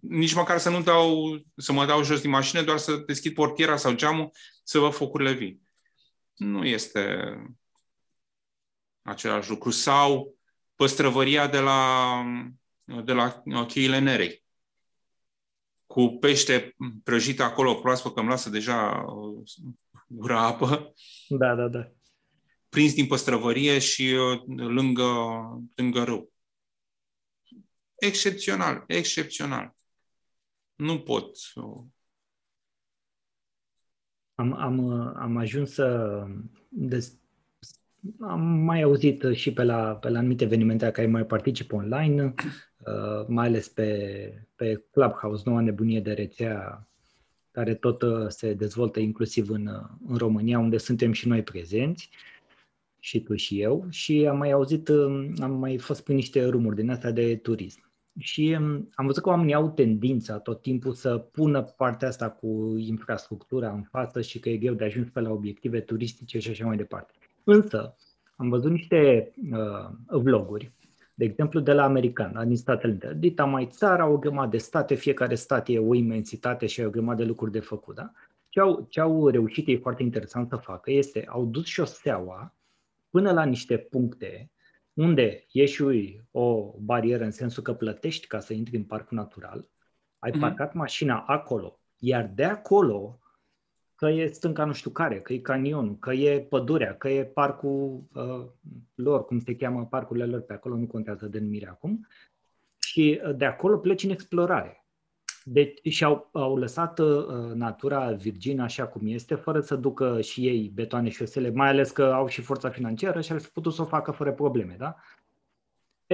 nici măcar să nu dau, să mă dau jos din mașină, doar să deschid portiera sau geamul să văd focurile vii. Nu este același lucru. Sau păstrăvăria de la, de la cheile nerei. Cu pește prăjit acolo proaspăt, că îmi lasă deja gura apă. Da, da, da. Prins din păstrăvărie și uh, lângă, lângă râu. Excepțional, excepțional. Nu pot. Am, am, am ajuns să des, am mai auzit și pe la, pe la anumite evenimente care mai participă online, uh, mai ales pe, pe Clubhouse, noua nebunie de rețea care tot uh, se dezvoltă inclusiv în, uh, în România, unde suntem și noi prezenți, și tu și eu, și am mai auzit, am mai fost pe niște rumuri din asta de turism. Și um, am văzut că oamenii au tendința tot timpul să pună partea asta cu infrastructura în față și că e greu de ajuns pe la obiective turistice și așa mai departe. Însă, am văzut niște uh, vloguri, de exemplu de la american, din Statele Unite. Dita mai țara, o grămadă de state, fiecare stat e o imensitate și o grămadă de lucruri de făcut. Da? Ce, au, ce au reușit ei foarte interesant să facă este, au dus șoseaua până la niște puncte unde ieși o barieră în sensul că plătești ca să intri în parcul natural, ai mm-hmm. parcat mașina acolo, iar de acolo, că e stânca nu știu care, că e canionul, că e pădurea, că e parcul uh, lor, cum se cheamă parcurile lor pe acolo, nu contează denumirea acum, și uh, de acolo pleci în explorare. Deci și-au au lăsat uh, natura virgină așa cum este, fără să ducă și ei betoane șosele, mai ales că au și forța financiară și ar fi putut să o facă fără probleme, da?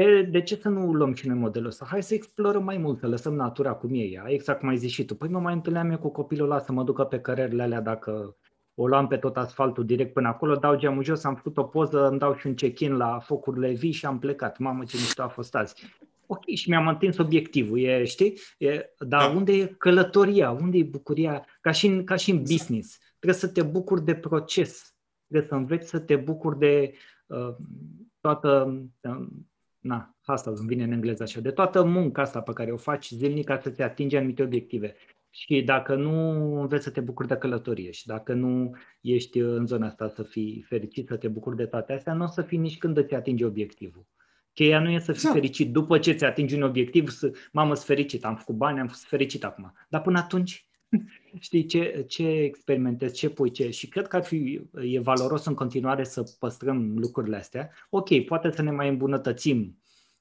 E, de ce să nu luăm și noi modelul ăsta? Hai să explorăm mai mult, să lăsăm natura cum e ea, exact cum ai zis și tu. Păi mă mai întâlneam eu cu copilul ăla să mă ducă pe cărările alea dacă o luam pe tot asfaltul direct până acolo, dau geamul jos, am făcut o poză, îmi dau și un check-in la focurile vii și am plecat. Mamă, ce mișto a fost azi ok, și mi-am întins obiectivul, e, știi? E, dar da. unde e călătoria? Unde e bucuria? Ca și, în, ca și în business. Trebuie să te bucuri de proces. Trebuie să înveți să te bucuri de uh, toată, uh, na, asta îmi vine în engleză așa, de toată munca asta pe care o faci zilnic ca să te atingi anumite obiective. Și dacă nu înveți să te bucuri de călătorie și dacă nu ești în zona asta să fii fericit, să te bucuri de toate astea, nu o să fii nici când îți atingi obiectivul. Cheia nu e să fii exact. fericit după ce ți atingi un obiectiv, să, mamă, sunt fericit, am făcut bani, am fost fericit acum. Dar până atunci, știi, ce, ce experimentezi, ce pui, ce... Și cred că ar fi, e valoros în continuare să păstrăm lucrurile astea. Ok, poate să ne mai îmbunătățim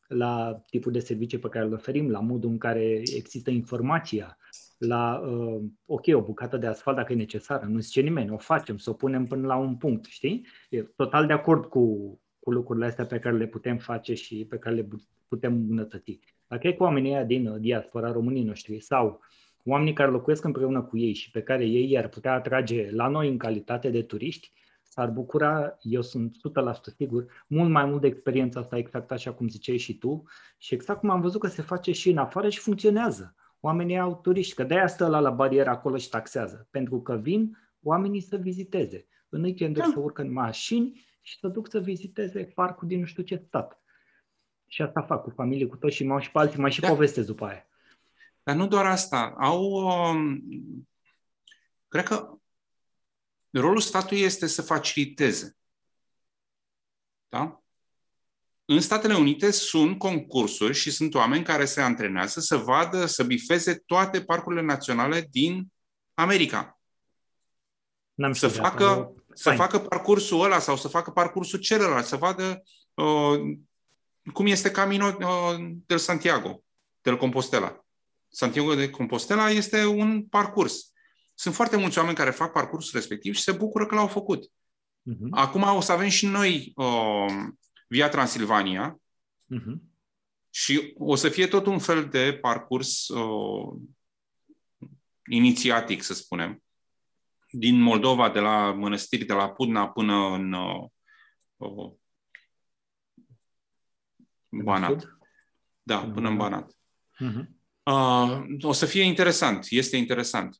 la tipul de servicii pe care îl oferim, la modul în care există informația, la, uh, ok, o bucată de asfalt dacă e necesară, nu zice nimeni, o facem, să o punem până la un punct, știi? E total de acord cu, cu lucrurile astea pe care le putem face și pe care le putem îmbunătăți. Dacă e cu oamenii ăia din uh, diaspora românii noștri sau oamenii care locuiesc împreună cu ei și pe care ei i-ar putea atrage la noi în calitate de turiști, s-ar bucura, eu sunt 100% sigur, mult mai mult de experiența asta, exact așa cum ziceai și tu, și exact cum am văzut că se face și în afară și funcționează. Oamenii au turiști, că de-aia stă la, la barieră acolo și taxează, pentru că vin oamenii să viziteze. În weekend da. să urcă în mașini și să duc să viziteze parcul din nu știu ce stat. Și asta fac cu familie, cu toți și mai și pe alții, mai și da. povestesc după aia. Dar nu doar asta. Au, um, cred că rolul statului este să faciliteze. Da? În Statele Unite sunt concursuri și sunt oameni care se antrenează să vadă, să bifeze toate parcurile naționale din America. N-am să facă să facă parcursul ăla sau să facă parcursul celălalt, să vadă uh, cum este Camino uh, del Santiago. del Compostela. Santiago de Compostela este un parcurs. Sunt foarte mulți oameni care fac parcursul respectiv și se bucură că l-au făcut. Uh-huh. Acum o să avem și noi uh, Via Transilvania uh-huh. și o să fie tot un fel de parcurs uh, inițiatic, să spunem, din Moldova, de la mănăstiri, de la Pudna până în uh, uh, Banat. Da, până în Banat. Uh-huh. Uh, o să fie interesant, este interesant.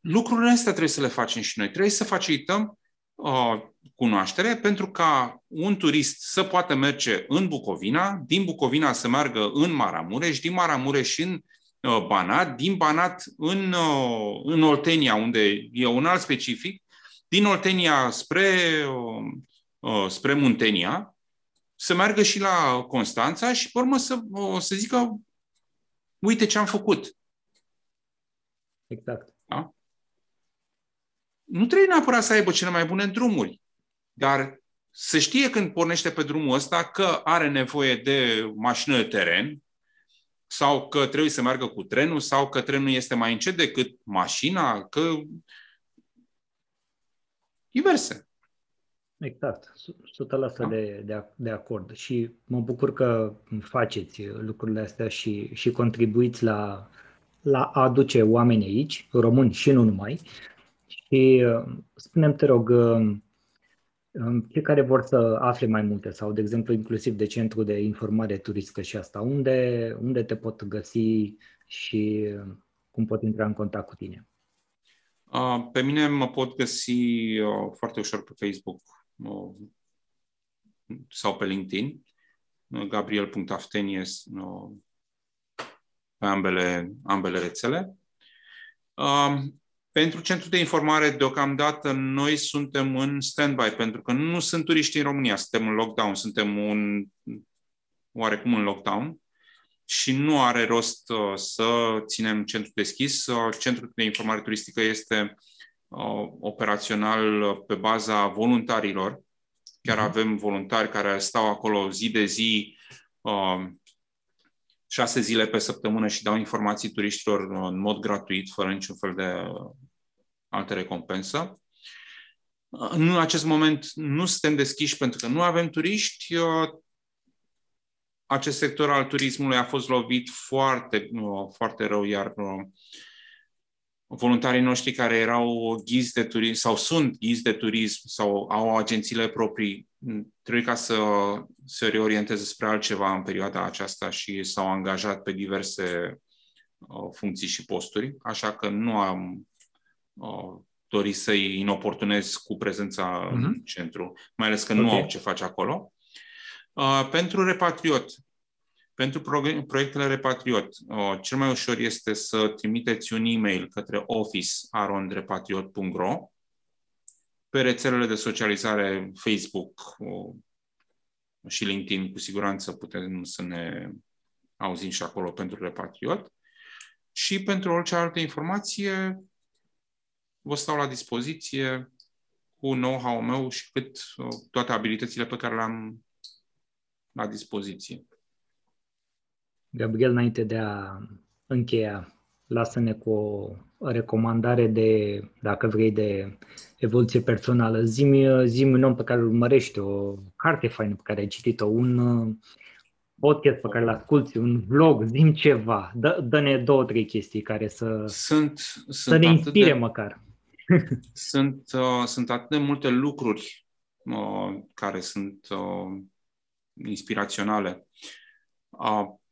Lucrurile astea trebuie să le facem și noi. Trebuie să facilităm uh, cunoaștere pentru ca un turist să poată merge în Bucovina, din Bucovina să meargă în Maramureș, din Maramureș în uh, Banat, din Banat în, uh, în Oltenia, unde e un alt specific, din Oltenia spre, uh, uh, spre Muntenia, să meargă și la Constanța și, pe urmă, să, uh, să zică uite ce am făcut. Exact. Da? Nu trebuie neapărat să aibă cele mai bune drumuri, dar să știe când pornește pe drumul ăsta că are nevoie de mașină de teren sau că trebuie să meargă cu trenul sau că trenul este mai încet decât mașina, că diverse. Exact, 100% da. de, de, de acord. Și mă bucur că faceți lucrurile astea și, și contribuiți la, la a aduce oameni aici, români și nu numai. Și spunem te rog, cei care vor să afle mai multe sau, de exemplu, inclusiv de centru de informare turistică și asta, unde, unde te pot găsi și cum pot intra în contact cu tine? Pe mine mă pot găsi foarte ușor pe Facebook sau pe LinkedIn, gabriel.aftenies pe ambele, ambele rețele. Pentru centrul de informare, deocamdată, noi suntem în stand-by, pentru că nu sunt turiști în România, suntem în lockdown, suntem un, oarecum în lockdown și nu are rost uh, să ținem centrul deschis. Uh, centrul de informare turistică este uh, operațional pe baza voluntarilor. Chiar mhm. avem voluntari care stau acolo zi de zi, uh, șase zile pe săptămână și dau informații turiștilor în mod gratuit, fără niciun fel de altă recompensă. În acest moment nu suntem deschiși pentru că nu avem turiști. Acest sector al turismului a fost lovit foarte, foarte rău, iar voluntarii noștri care erau ghizi de turism sau sunt ghizi de turism sau au agențiile proprii, trebuie ca să se reorienteze spre altceva în perioada aceasta și s-au angajat pe diverse uh, funcții și posturi, așa că nu am uh, dorit să-i inoportunez cu prezența uh-huh. în mhm. centru, mai ales că okay. nu au ce face acolo. Uh, pentru repatriot, pentru proiectele Repatriot, cel mai ușor este să trimiteți un e-mail către office.arondrepatriot.ro pe rețelele de socializare Facebook și LinkedIn, cu siguranță putem să ne auzim și acolo pentru Repatriot. Și pentru orice altă informație, vă stau la dispoziție cu know-how meu și cât toate abilitățile pe care le-am la dispoziție. Gabriel, înainte de a încheia, lasă-ne cu o recomandare de, dacă vrei, de evoluție personală. Zimi, zimi un om pe care îl urmărești, o carte faină pe care ai citit-o, un uh, podcast pe care îl asculti, un vlog, zim ceva. Dă, dă-ne două, trei chestii care să, sunt, să sunt ne inspire de, măcar. *laughs* sunt, uh, sunt atât de multe lucruri uh, care sunt uh, inspiraționale. Uh,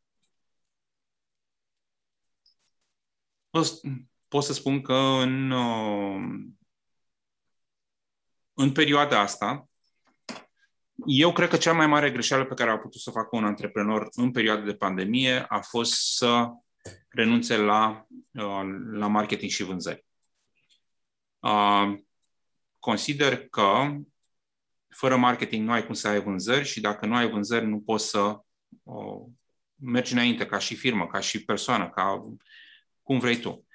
pot să spun că în, uh, în perioada asta, eu cred că cea mai mare greșeală pe care a putut să facă un antreprenor în perioada de pandemie a fost să renunțe la, uh, la marketing și vânzări. Uh, consider că fără marketing nu ai cum să ai vânzări și dacă nu ai vânzări nu poți să mergi înainte ca și firmă, ca și persoană, ca cum vrei tu.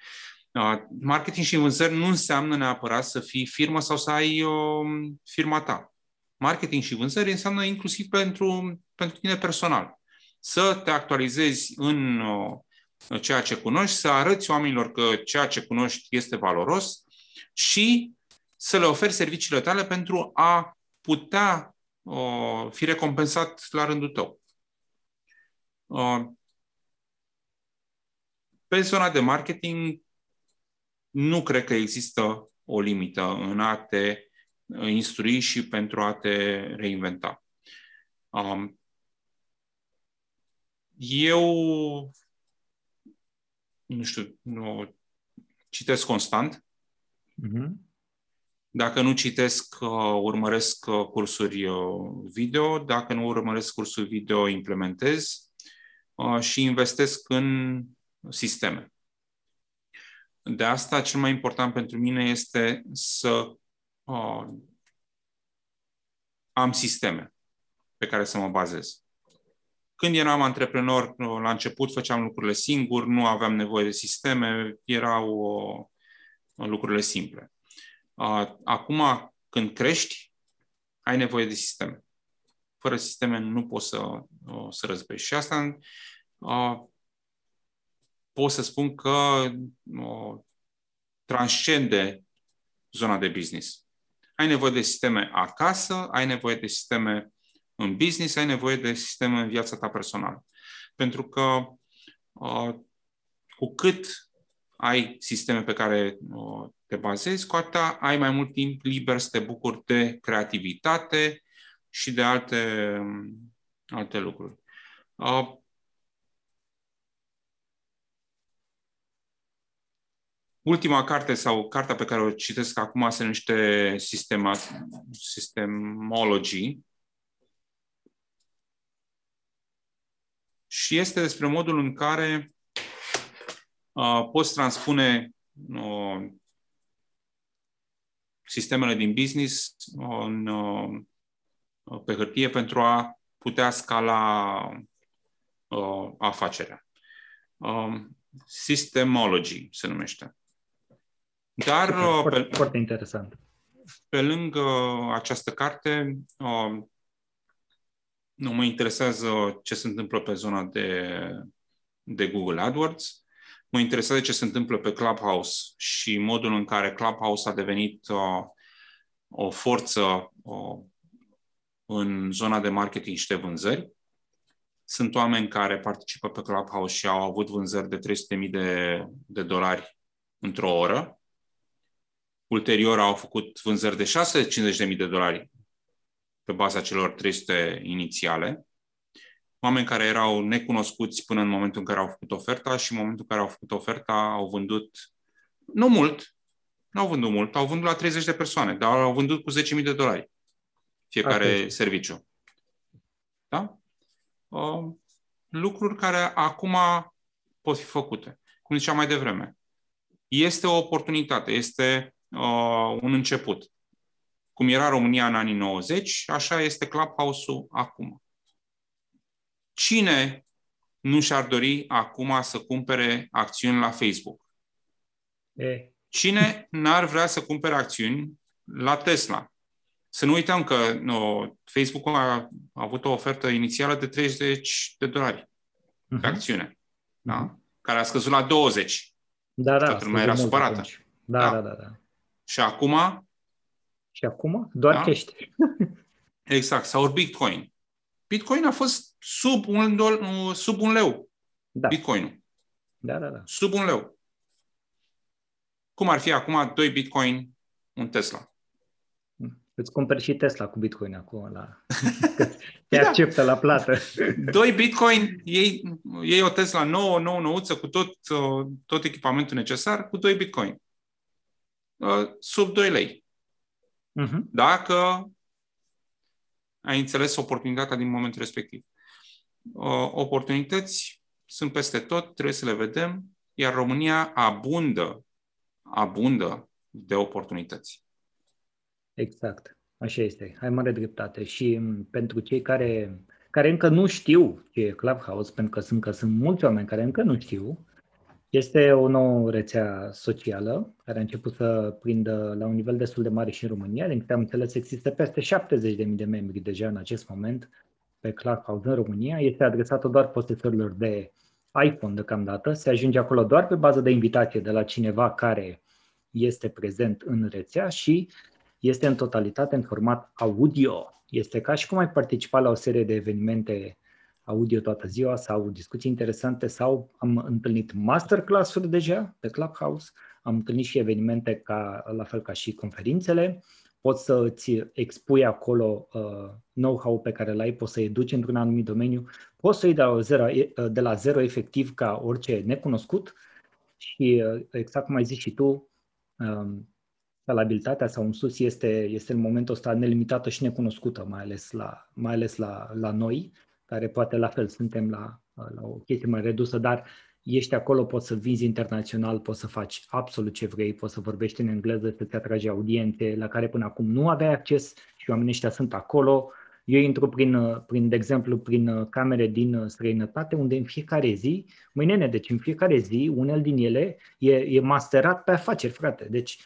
Uh, marketing și vânzări nu înseamnă neapărat să fii firmă sau să ai o firma ta. Marketing și vânzări înseamnă inclusiv pentru, pentru tine personal. să te actualizezi în ceea ce cunoști, să arăți oamenilor că ceea ce cunoști este valoros și să le oferi serviciile tale pentru a putea uh, fi recompensat la rândul tău. Uh, pe zona de marketing, nu cred că există o limită în a te instrui și pentru a te reinventa. Um, eu, nu știu, nu, citesc constant. Uh-huh. Dacă nu citesc, uh, urmăresc uh, cursuri uh, video. Dacă nu urmăresc cursuri video, implementez și investesc în sisteme. De asta, cel mai important pentru mine este să am sisteme pe care să mă bazez. Când eram antreprenor, la început făceam lucrurile singur, nu aveam nevoie de sisteme, erau uh, lucrurile simple. Uh, acum, când crești, ai nevoie de sisteme. Fără sisteme nu poți să, uh, să răzbești. Și asta uh, pot să spun că uh, transcende zona de business. Ai nevoie de sisteme acasă, ai nevoie de sisteme în business, ai nevoie de sisteme în viața ta personală. Pentru că uh, cu cât ai sisteme pe care uh, te bazezi, cu atâta ai mai mult timp liber să te bucuri de creativitate și de alte, um, alte lucruri. Uh, Ultima carte sau cartea pe care o citesc acum se numește Sistema, Systemology și este despre modul în care uh, poți transpune uh, sistemele din business în, uh, pe hârtie pentru a putea scala uh, afacerea. Uh, Systemology se numește. Dar foarte, pe, foarte interesant. Pe lângă această carte, uh, nu mă interesează ce se întâmplă pe zona de, de Google AdWords, mă interesează ce se întâmplă pe Clubhouse și modul în care Clubhouse a devenit uh, o forță uh, în zona de marketing și de vânzări. Sunt oameni care participă pe Clubhouse și au avut vânzări de 300.000 de, de dolari într-o oră. Ulterior au făcut vânzări de 650.000 de dolari pe baza celor 300 inițiale. Oameni care erau necunoscuți până în momentul în care au făcut oferta și în momentul în care au făcut oferta au vândut, nu mult, nu au vândut mult, au vândut la 30 de persoane, dar au vândut cu 10.000 de dolari fiecare okay. serviciu. Da? Uh, lucruri care acum pot fi făcute. Cum ziceam mai devreme, este o oportunitate, este uh, un început. Cum era România în anii 90, așa este Clubhouse-ul acum. Cine nu și-ar dori acum să cumpere acțiuni la Facebook? E. Cine n-ar vrea să cumpere acțiuni la Tesla? Să nu uităm că no, Facebook a, a avut o ofertă inițială de 30 de dolari uh-huh. de mhm. acțiune, da? Uh-huh. care a scăzut la 20. Da, da. Toată lumea era supărată. Da, da, da, da, da. Și acum? Și acum? Doar da? cash. *laughs* exact. Sau Bitcoin. Bitcoin a fost sub un, dol, sub un leu. Da. Bitcoinul. Da, da, da. Sub un leu. Cum ar fi acum 2 Bitcoin, un Tesla? Îți cumperi și Tesla cu Bitcoin acum. La... *laughs* Te da. acceptă la plată. 2 Bitcoin, iei, iei o Tesla nouă, nouă, nouță, cu tot, tot echipamentul necesar, cu 2 Bitcoin. Uh, sub 2 lei. Uh-huh. Dacă ai înțeles oportunitatea din momentul respectiv. Uh, oportunități sunt peste tot, trebuie să le vedem, iar România abundă, abundă de oportunități. Exact, așa este, ai mare dreptate. Și pentru cei care, care încă nu știu ce e Clubhouse, pentru că sunt, că sunt mulți oameni care încă nu știu, este o nouă rețea socială care a început să prindă la un nivel destul de mare și în România. Din câte am înțeles, există peste 70.000 de membri deja în acest moment pe pe Clubhouse în România este adresată doar posesorilor de iPhone deocamdată. Se ajunge acolo doar pe bază de invitație de la cineva care este prezent în rețea și este în totalitate în format audio. Este ca și cum ai participa la o serie de evenimente audio toată ziua sau discuții interesante sau am întâlnit masterclass-uri deja pe Clubhouse, am întâlnit și evenimente ca, la fel ca și conferințele, poți să îți expui acolo uh, know-how pe care l-ai, poți să educi într-un anumit domeniu, poți să iei de la zero, de la zero efectiv ca orice necunoscut și uh, exact cum ai zis și tu, um, scalabilitatea sau un sus este, este în momentul ăsta nelimitată și necunoscută, mai ales la, mai ales la, la noi, care poate la fel suntem la, la o chestie mai redusă, dar ești acolo, poți să vinzi internațional, poți să faci absolut ce vrei, poți să vorbești în engleză, să-ți atragi audiențe la care până acum nu aveai acces și oamenii ăștia sunt acolo. Eu intru prin, prin, de exemplu, prin camere din străinătate, unde în fiecare zi, mâine, deci în fiecare zi, unel din ele e, e masterat pe afaceri, frate. Deci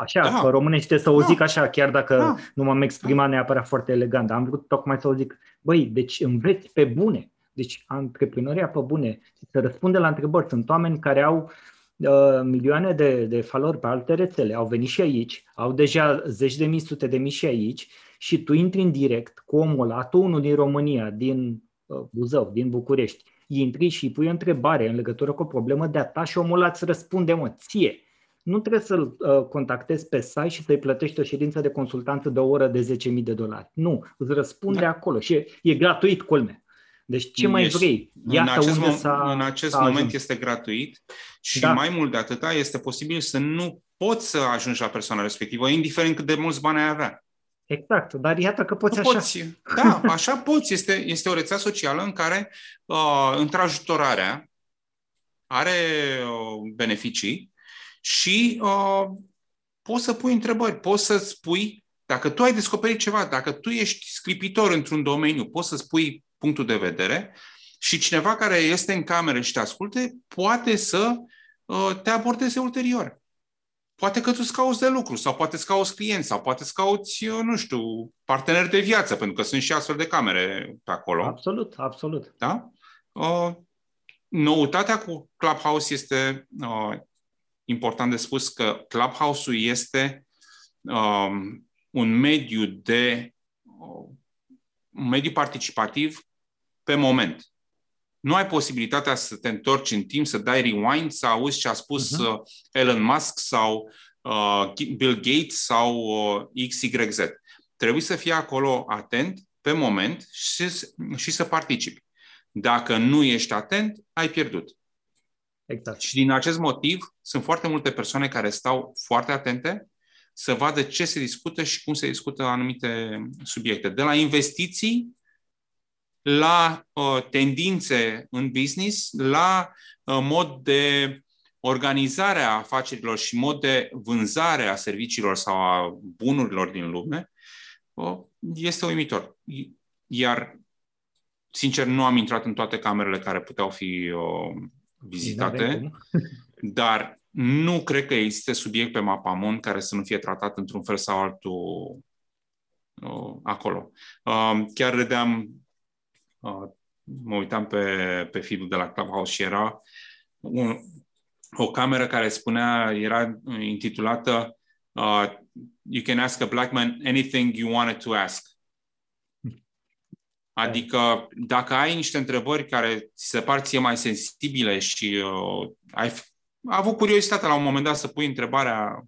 așa, da. pe românește să o zic da. așa, chiar dacă da. nu m-am exprimat neapărat foarte elegant. Am vrut tocmai să o zic, băi, deci înveți pe bune. Deci antreprenoria pe bune, să răspunde la întrebări. Sunt oameni care au uh, milioane de, de valori pe alte rețele, au venit și aici, au deja zeci de mii, sute de mii și aici și tu intri în direct cu omul ăla, tu unul din România, din uh, Buzău, din București, intri și îi pui o întrebare în legătură cu o problemă de-a ta și omul ăla îți răspunde, mă, ție nu trebuie să-l uh, contactezi pe site și să-i plătești o ședință de consultanță de o oră de 10.000 de dolari. Nu, îți răspunde da. acolo și e, e gratuit, culme. Deci ce mai Ești, vrei? Iată în acest, unde s-a, în acest s-a moment ajuns. este gratuit și da. mai mult de atâta este posibil să nu poți să ajungi la persoana respectivă, indiferent cât de mulți bani ai avea. Exact, dar iată că poți nu așa. Poți. Da, așa poți. Este, este o rețea socială în care uh, întrajutorarea are uh, beneficii și uh, poți să pui întrebări, poți să spui, dacă tu ai descoperit ceva, dacă tu ești sclipitor într-un domeniu, poți să spui punctul de vedere și cineva care este în cameră și te asculte poate să uh, te abordeze ulterior. Poate că tu îți cauți de lucru sau poate îți cauți clienți sau poate îți cauți, uh, nu știu, parteneri de viață, pentru că sunt și astfel de camere pe acolo. Absolut, absolut. Da? Uh, noutatea cu Clubhouse este uh, important de spus că Clubhouse-ul este um, un mediu de uh, un mediu participativ pe moment. Nu ai posibilitatea să te întorci în timp, să dai rewind, să auzi ce a spus uh-huh. Elon Musk sau uh, Bill Gates sau uh, XYZ. Trebuie să fii acolo atent pe moment și, și să participi. Dacă nu ești atent, ai pierdut. Exact. Și din acest motiv sunt foarte multe persoane care stau foarte atente să vadă ce se discută și cum se discută anumite subiecte. De la investiții la uh, tendințe în business, la uh, mod de organizare a afacerilor și mod de vânzare a serviciilor sau a bunurilor din lume, uh, este uimitor. Iar, sincer, nu am intrat în toate camerele care puteau fi uh, vizitate, *laughs* dar nu cred că există subiect pe Mapamon care să nu fie tratat într-un fel sau altul uh, acolo. Uh, chiar redeam, uh, mă uitam pe, pe feed de la Clubhouse și era un, o cameră care spunea, era intitulată uh, You can ask a black man anything you wanted to ask. Adică dacă ai niște întrebări care ți se par ție mai sensibile și uh, ai avut curiozitatea la un moment dat să pui întrebarea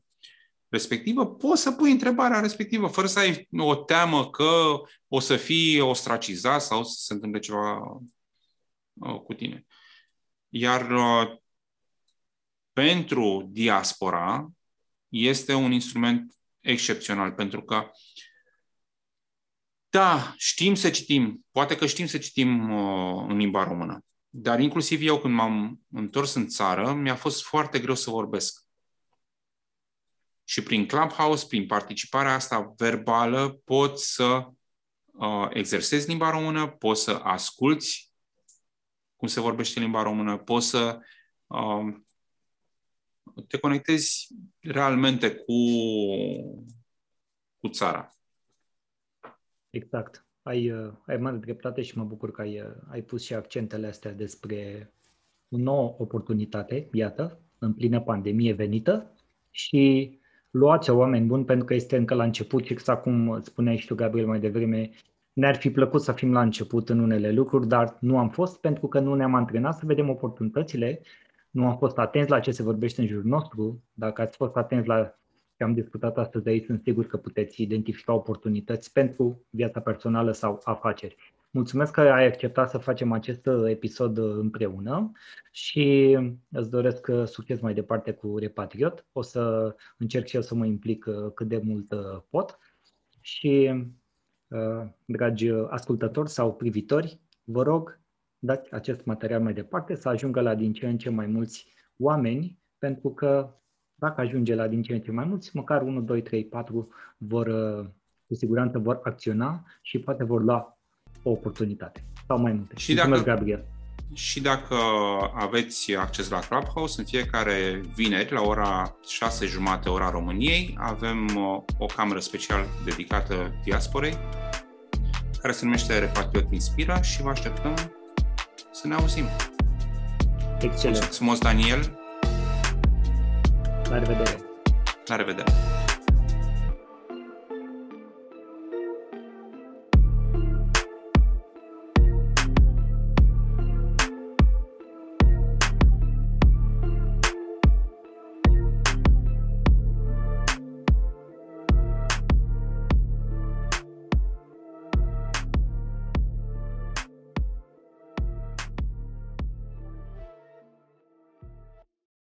respectivă, poți să pui întrebarea respectivă fără să ai o teamă că o să fii ostracizat sau să se întâmple ceva uh, cu tine. Iar uh, pentru diaspora este un instrument excepțional pentru că uh, da, știm să citim. Poate că știm să citim uh, în limba română. Dar inclusiv eu când m-am întors în țară, mi-a fost foarte greu să vorbesc. Și prin Clubhouse, prin participarea asta verbală, poți să uh, exersezi limba română, poți să asculți cum se vorbește limba română, poți să uh, te conectezi realmente cu, cu țara. Exact. ai, uh, ai mare dreptate și mă bucur că ai, uh, ai pus și accentele astea despre o nouă oportunitate, iată, în plină pandemie venită și luați oameni buni pentru că este încă la început și exact cum spuneai și tu, Gabriel, mai devreme, ne-ar fi plăcut să fim la început în unele lucruri, dar nu am fost pentru că nu ne-am antrenat să vedem oportunitățile, nu am fost atenți la ce se vorbește în jurul nostru. Dacă ați fost atenți la ce am discutat astăzi aici, sunt sigur că puteți identifica oportunități pentru viața personală sau afaceri. Mulțumesc că ai acceptat să facem acest episod împreună și îți doresc succes mai departe cu Repatriot. O să încerc și eu să mă implic cât de mult pot și, dragi ascultători sau privitori, vă rog, dați acest material mai departe să ajungă la din ce în ce mai mulți oameni, pentru că dacă ajunge la din ce în ce mai mulți, măcar 1, 2, 3, 4 vor, cu siguranță vor acționa și poate vor lua o oportunitate sau mai multe. Și Mulțumesc, dacă, Gabriel. Și dacă aveți acces la Clubhouse, în fiecare vineri, la ora 6 jumate, ora României, avem uh, o cameră special dedicată diasporei, care se numește Repatriot Inspira și vă așteptăm să ne auzim. Excelent. Mulțumesc frumos, Daniel. La revedere. La revedere.